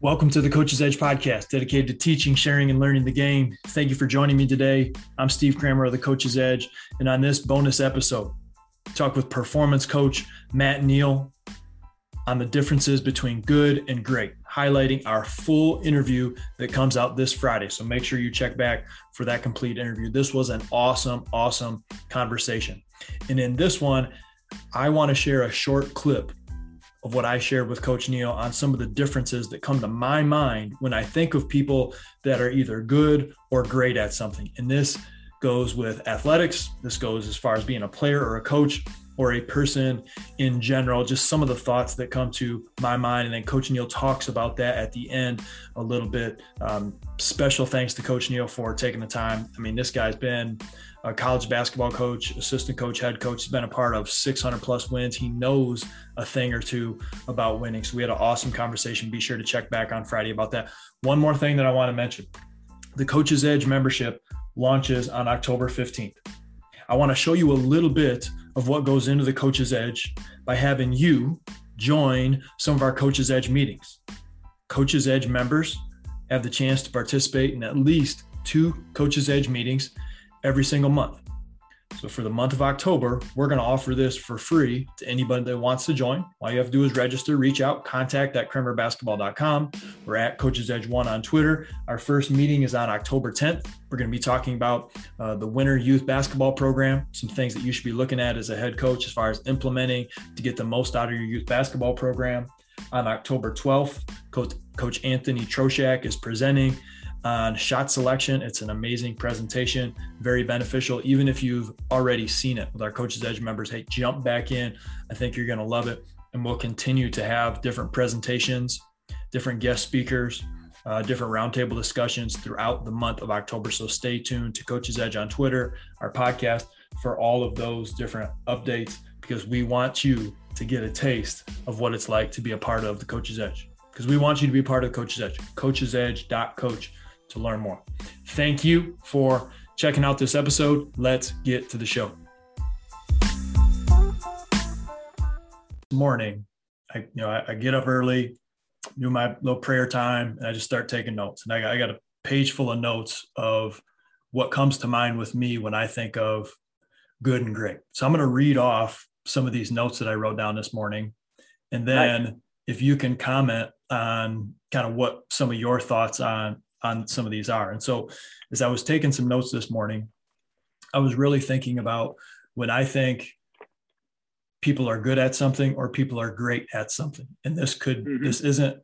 Welcome to the Coach's Edge podcast, dedicated to teaching, sharing, and learning the game. Thank you for joining me today. I'm Steve Kramer of the Coach's Edge, and on this bonus episode, talk with performance coach Matt Neal on the differences between good and great, highlighting our full interview that comes out this Friday. So make sure you check back for that complete interview. This was an awesome, awesome conversation. And in this one, I want to share a short clip of what I shared with Coach Neal on some of the differences that come to my mind when I think of people that are either good or great at something. And this goes with athletics, this goes as far as being a player or a coach or a person in general, just some of the thoughts that come to my mind. And then Coach Neal talks about that at the end a little bit. Um, special thanks to Coach Neal for taking the time. I mean, this guy's been a college basketball coach, assistant coach, head coach. He's been a part of 600 plus wins. He knows a thing or two about winning. So we had an awesome conversation. Be sure to check back on Friday about that. One more thing that I want to mention the Coach's Edge membership launches on October 15th. I want to show you a little bit of what goes into the Coach's Edge by having you join some of our Coach's Edge meetings. Coach's Edge members have the chance to participate in at least two Coach's Edge meetings every single month. So for the month of October, we're going to offer this for free to anybody that wants to join. All you have to do is register, reach out, contact at kramerbasketball.com. We're at Coaches Edge One on Twitter. Our first meeting is on October 10th. We're going to be talking about uh, the Winter Youth Basketball Program, some things that you should be looking at as a head coach as far as implementing to get the most out of your youth basketball program. On October 12th, Coach, Coach Anthony Troshak is presenting on shot selection. It's an amazing presentation, very beneficial. Even if you've already seen it with our Coaches Edge members, hey, jump back in. I think you're going to love it. And we'll continue to have different presentations, different guest speakers, uh, different roundtable discussions throughout the month of October. So stay tuned to Coaches Edge on Twitter, our podcast, for all of those different updates because we want you to get a taste of what it's like to be a part of the Coaches Edge. Because we want you to be part of the Coaches Edge. CoachesEdge.coach to learn more. Thank you for checking out this episode. Let's get to the show. Morning, I you know I, I get up early, do my little prayer time, and I just start taking notes. And I got, I got a page full of notes of what comes to mind with me when I think of good and great. So I'm going to read off some of these notes that I wrote down this morning, and then nice. if you can comment on kind of what some of your thoughts on on some of these are. And so as I was taking some notes this morning, I was really thinking about when I think people are good at something or people are great at something. And this could mm-hmm. this isn't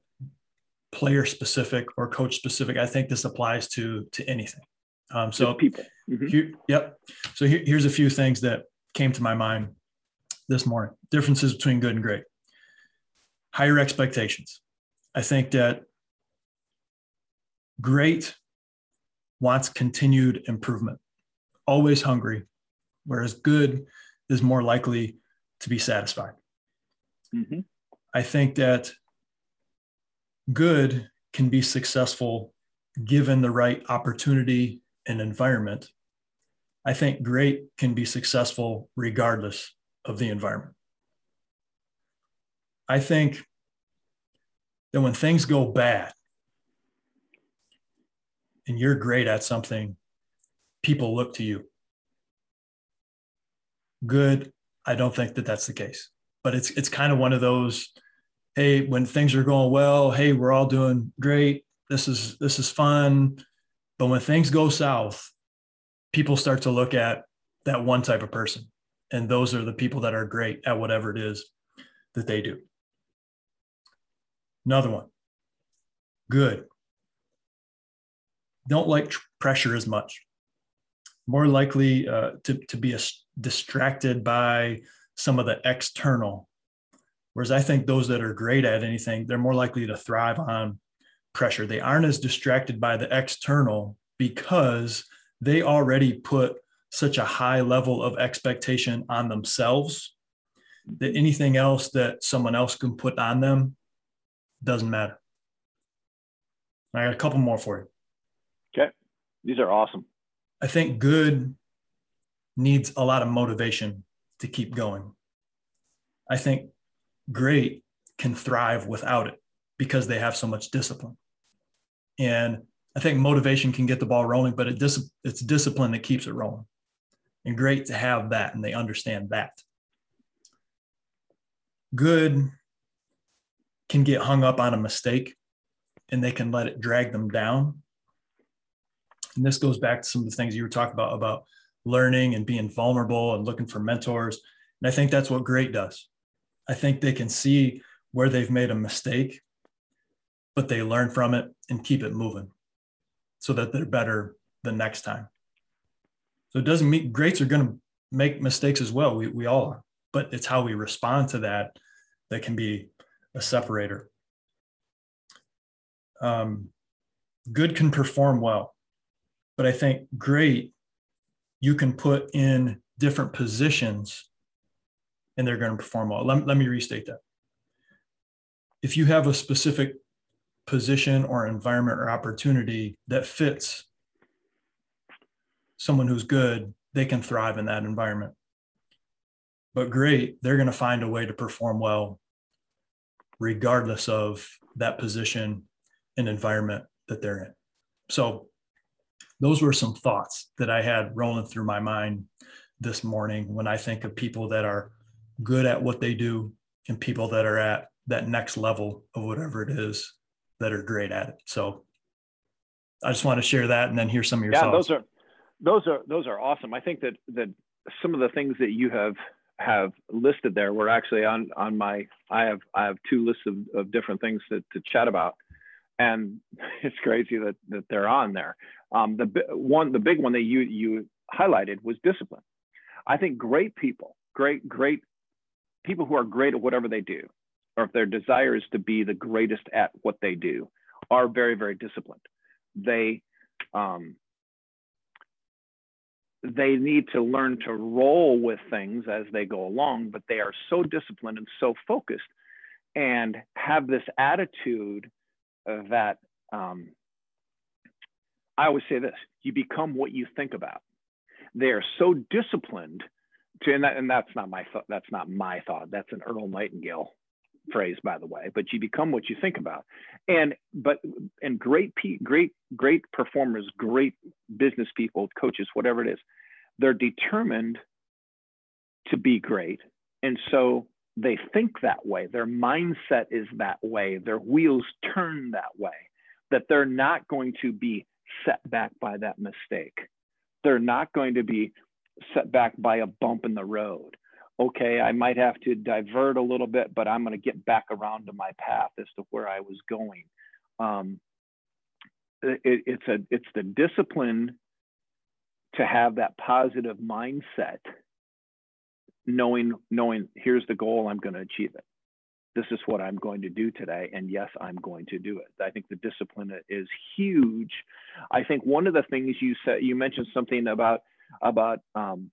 player specific or coach specific. I think this applies to to anything. Um, so people. Mm-hmm. Here, yep. So here, here's a few things that came to my mind this morning. Differences between good and great. Higher expectations. I think that great wants continued improvement, always hungry, whereas good is more likely to be satisfied. Mm-hmm. I think that good can be successful given the right opportunity and environment. I think great can be successful regardless of the environment. I think that when things go bad, and you're great at something, people look to you. Good, I don't think that that's the case, but it's it's kind of one of those. Hey, when things are going well, hey, we're all doing great. This is this is fun, but when things go south, people start to look at that one type of person, and those are the people that are great at whatever it is that they do. Another one, good don't like pressure as much, more likely uh, to, to be a, distracted by some of the external. Whereas I think those that are great at anything, they're more likely to thrive on pressure. They aren't as distracted by the external because they already put such a high level of expectation on themselves that anything else that someone else can put on them doesn't matter. I got a couple more for you. These are awesome. I think good needs a lot of motivation to keep going. I think great can thrive without it. because they have so much discipline. And I think motivation can get the ball rolling, but it dis- it's discipline that keeps it rolling. And great to have that, and they understand that. Good can get hung up on a mistake and they can let it drag them down. And this goes back to some of the things you were talking about about learning and being vulnerable and looking for mentors. And I think that's what great does. I think they can see where they've made a mistake, but they learn from it and keep it moving so that they're better the next time. So it doesn't mean greats are going to make mistakes as well. We, we all are, but it's how we respond to that that can be a separator. Um, good can perform well, but I think great you can put in different positions and they're going to perform well. Let, let me restate that. If you have a specific position or environment or opportunity that fits someone who's good, they can thrive in that environment. But great, they're going to find a way to perform well regardless of that position and environment that they're in. So those were some thoughts that I had rolling through my mind this morning when I think of people that are good at what they do and people that are at that next level of whatever it is that are great at it. So I just want to share that and then hear some of your yeah, thoughts. those are those are those are awesome. I think that that some of the things that you have have listed there were actually on on my I have I have two lists of, of different things to, to chat about and it's crazy that, that they're on there. Um, the one, the big one that you you highlighted was discipline. I think great people, great great people who are great at whatever they do, or if their desire is to be the greatest at what they do, are very very disciplined. They um, they need to learn to roll with things as they go along, but they are so disciplined and so focused and have this attitude that um, I always say this: you become what you think about. They are so disciplined to, and, that, and that's not my thought. That's not my thought. That's an Earl Nightingale phrase, by the way. But you become what you think about. And but and great great great performers, great business people, coaches, whatever it is, they're determined to be great, and so they think that way, their mindset is that way, their wheels turn that way, that they're not going to be set back by that mistake. They're not going to be set back by a bump in the road. Okay, I might have to divert a little bit, but I'm going to get back around to my path as to where I was going. Um, it, it's a it's the discipline to have that positive mindset knowing knowing here's the goal i'm going to achieve it. This is what i'm going to do today and yes i'm going to do it. I think the discipline is huge. I think one of the things you said you mentioned something about about um,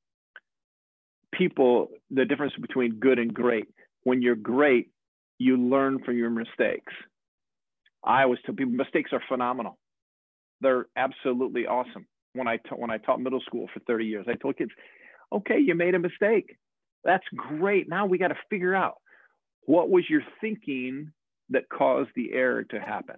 people the difference between good and great. When you're great you learn from your mistakes. I always tell people mistakes are phenomenal. They're absolutely awesome. When I when I taught middle school for 30 years, I told kids, okay, you made a mistake. That's great. Now we got to figure out what was your thinking that caused the error to happen.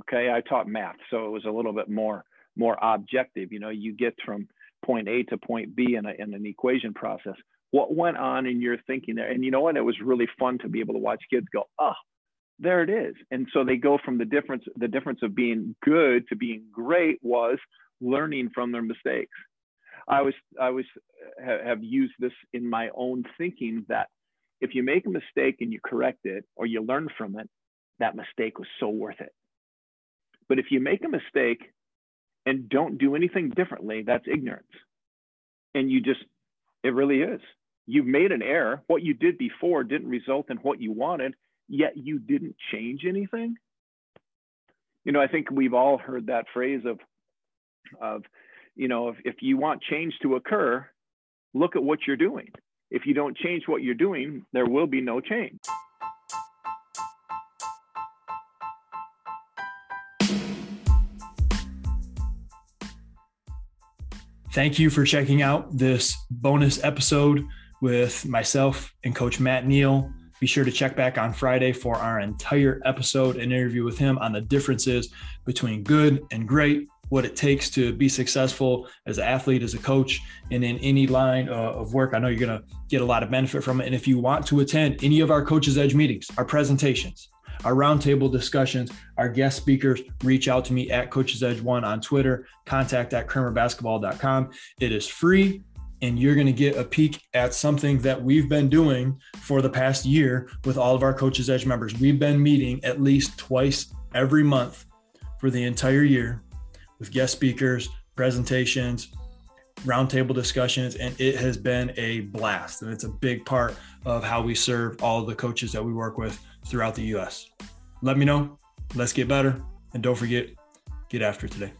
Okay, I taught math, so it was a little bit more more objective. You know, you get from point A to point B in, a, in an equation process. What went on in your thinking there? And you know what? It was really fun to be able to watch kids go, oh, there it is. And so they go from the difference, the difference of being good to being great was learning from their mistakes. I was I was have used this in my own thinking that if you make a mistake and you correct it or you learn from it, that mistake was so worth it. But if you make a mistake and don't do anything differently, that's ignorance. And you just, it really is. You've made an error. What you did before didn't result in what you wanted, yet you didn't change anything. You know, I think we've all heard that phrase of, of you know, if, if you want change to occur, look at what you're doing. If you don't change what you're doing, there will be no change. Thank you for checking out this bonus episode with myself and Coach Matt Neal. Be sure to check back on Friday for our entire episode and interview with him on the differences between good and great, what it takes to be successful as an athlete, as a coach, and in any line uh, of work. I know you're going to get a lot of benefit from it. And if you want to attend any of our Coaches Edge meetings, our presentations, our roundtable discussions, our guest speakers, reach out to me at Coaches Edge One on Twitter, contact at kramerbasketball.com. It is free and you're going to get a peek at something that we've been doing for the past year with all of our Coaches Edge members. We've been meeting at least twice every month for the entire year with guest speakers, presentations, roundtable discussions, and it has been a blast. And it's a big part of how we serve all the coaches that we work with throughout the US. Let me know. Let's get better. And don't forget, get after today.